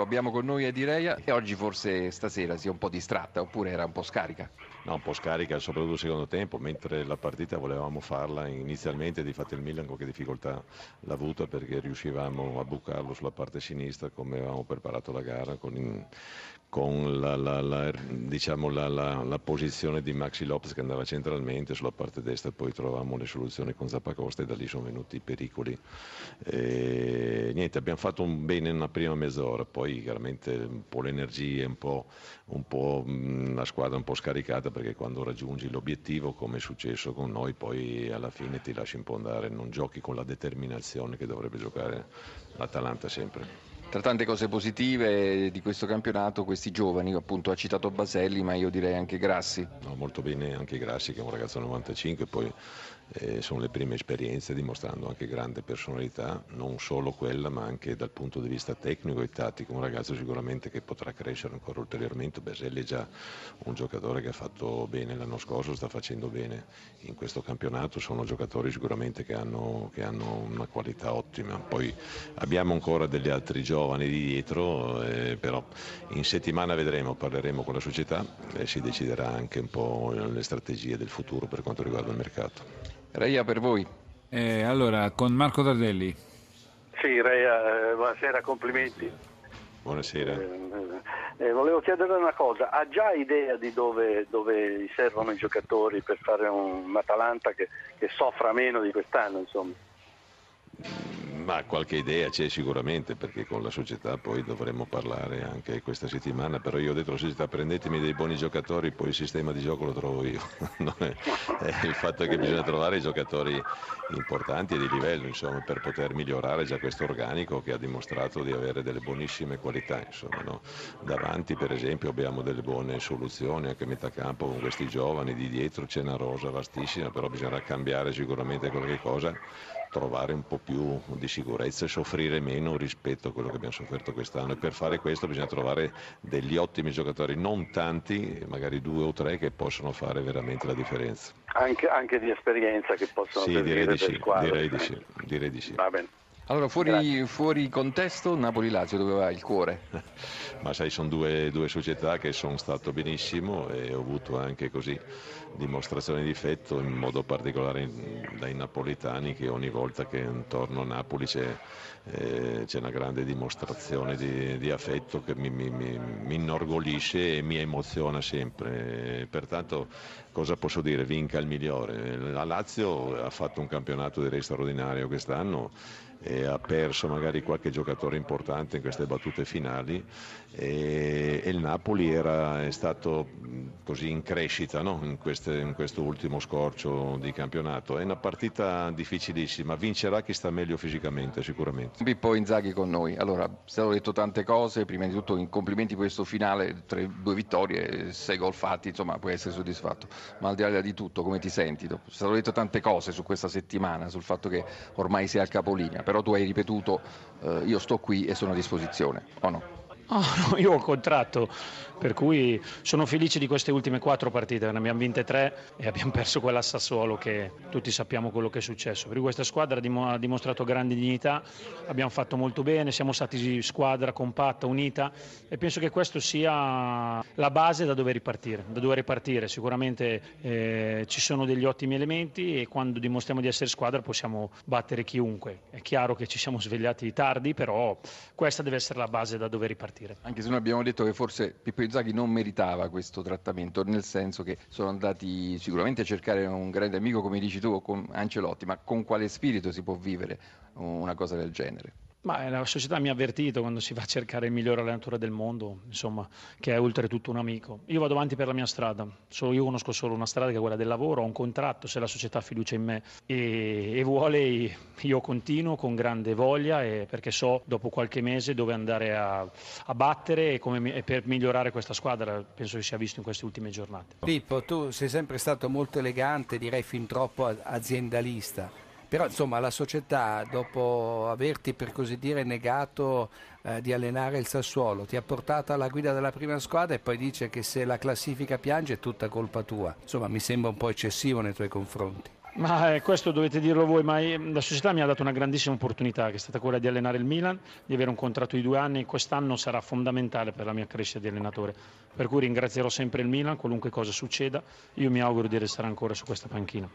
Abbiamo con noi Edireia e oggi forse stasera si è un po' distratta oppure era un po' scarica? No, un po' scarica soprattutto il secondo tempo, mentre la partita volevamo farla inizialmente, di fatto il Milan qualche difficoltà l'ha avuta perché riuscivamo a bucarlo sulla parte sinistra come avevamo preparato la gara con, in, con la, la, la, diciamo la, posizione di Maxi Lopez che andava centralmente sulla parte destra, poi trovavamo le soluzioni con Zappacosta e da lì sono venuti i pericoli. E, niente, abbiamo fatto un bene nella prima mezz'ora, poi chiaramente un po' l'energia, un po', un po' la squadra un po' scaricata perché quando raggiungi l'obiettivo, come è successo con noi, poi alla fine ti lasci un po' andare, non giochi con la determinazione che dovrebbe giocare l'Atalanta sempre. Tra tante cose positive di questo campionato, questi giovani, appunto ha citato Baselli, ma io direi anche Grassi. No, molto bene anche Grassi che è un ragazzo 95, poi eh, sono le prime esperienze dimostrando anche grande personalità, non solo quella ma anche dal punto di vista tecnico e tattico, un ragazzo sicuramente che potrà crescere ancora ulteriormente, Baselli è già un giocatore che ha fatto bene l'anno scorso, sta facendo bene in questo campionato, sono giocatori sicuramente che hanno, che hanno una qualità ottima, poi abbiamo ancora degli altri giovani di dietro, eh, però in settimana vedremo, parleremo con la società e si deciderà anche un po' le strategie del futuro per quanto riguarda il mercato. Reia per voi. Eh, allora, con Marco Tardelli. Sì, Reia, eh, buonasera, complimenti. Buonasera. Eh, eh, volevo chiedere una cosa, ha già idea di dove, dove gli servono i giocatori per fare un Atalanta che, che soffra meno di quest'anno? Insomma? Ma qualche idea c'è sicuramente perché con la società poi dovremmo parlare anche questa settimana, però io ho detto alla società prendetemi dei buoni giocatori, poi il sistema di gioco lo trovo io. è, è il fatto che bisogna trovare giocatori importanti e di livello insomma, per poter migliorare già questo organico che ha dimostrato di avere delle buonissime qualità. Insomma, no? Davanti per esempio abbiamo delle buone soluzioni anche a metà campo con questi giovani, di dietro c'è una rosa vastissima, però bisognerà cambiare sicuramente qualche cosa trovare un po' più di sicurezza e soffrire meno rispetto a quello che abbiamo sofferto quest'anno e per fare questo bisogna trovare degli ottimi giocatori, non tanti, magari due o tre che possono fare veramente la differenza. Anche, anche di esperienza che possono sì, direi di, sì, direi di sì, direi di sì. Va bene. Allora, fuori, fuori, contesto, Napoli-Lazio dove va il cuore? Ma sai, sono due, due, società che sono stato benissimo e ho avuto anche così dimostrazioni di difetto, in modo particolare dai napolitani che ogni volta che intorno a Napoli c'è, eh, c'è una grande dimostrazione di, di affetto che mi, mi, mi, mi, inorgoglisce e mi emoziona sempre. Pertanto cosa posso dire? Vinca il migliore. La Lazio ha fatto un campionato direi straordinario quest'anno e ha perso magari qualche giocatore importante in queste battute finali e, e il Napoli era, è stato così in crescita no? in, queste, in, questo ultimo scorcio di campionato. È una partita difficilissima, vincerà chi sta meglio fisicamente sicuramente. Pippo Inzaghi con noi, allora stato detto tante cose, prima di tutto complimenti per questo finale, tre, due vittorie, sei gol fatti, insomma puoi essere soddisfatto, ma al di là di tutto come ti senti? È stato detto tante cose su questa settimana, sul fatto che ormai sei al capolinea, però tu hai ripetuto eh, io sto qui e sono a disposizione, o no? Oh, no, io ho contratto, per cui sono felice di queste ultime quattro partite, ne abbiamo vinte tre e abbiamo perso quella Sassuolo che tutti sappiamo quello che è successo. Per cui questa squadra ha dimostrato grande dignità, abbiamo fatto molto bene, siamo stati squadra compatta, unita e penso che questo sia la base da dove ripartire. Da dove ripartire. Sicuramente eh, ci sono degli ottimi elementi e quando dimostriamo di essere squadra possiamo battere chiunque. È chiaro che ci siamo svegliati tardi, però questa deve essere la base da dove ripartire partire. Anche se noi abbiamo detto che forse Pippo Inzaghi non meritava questo trattamento, nel senso che sono andati sicuramente a cercare un grande amico, come dici tu, con Ancelotti, ma con quale spirito si può vivere una cosa del genere? Ma la società mi ha avvertito quando si va a cercare il miglior allenatore del mondo, insomma, che è oltretutto un amico. Io vado avanti per la mia strada, solo io conosco solo una strada che è quella del lavoro, ho un contratto, se la società ha fiducia in me e, e vuole, io continuo con grande voglia e, perché so dopo qualche mese dove andare a, a battere e, come, e per migliorare questa squadra, penso che sia visto in queste ultime giornate. Pippo, tu sei sempre stato molto elegante, direi fin troppo aziendalista però insomma la società dopo averti per così dire negato eh, di allenare il Sassuolo ti ha portato alla guida della prima squadra e poi dice che se la classifica piange è tutta colpa tua. Insomma mi sembra un po' eccessivo nei tuoi confronti. Ma eh, questo dovete dirlo voi, ma eh, la società mi ha dato una grandissima opportunità che è stata quella di allenare il Milan, di avere un contratto di due anni, quest'anno sarà fondamentale per la mia crescita di allenatore, per cui ringrazierò sempre il Milan, qualunque cosa succeda, io mi auguro di restare ancora su questa panchina.